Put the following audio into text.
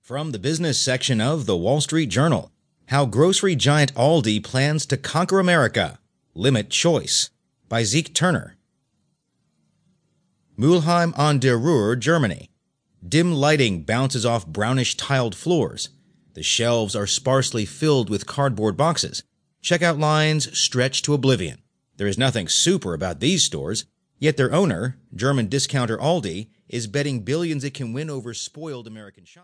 From the business section of the Wall Street Journal How Grocery Giant Aldi Plans to Conquer America Limit Choice by Zeke Turner. Mulheim an der Ruhr, Germany. Dim lighting bounces off brownish tiled floors. The shelves are sparsely filled with cardboard boxes. Checkout lines stretch to oblivion. There is nothing super about these stores, yet their owner, German discounter Aldi, is betting billions it can win over spoiled American shoppers.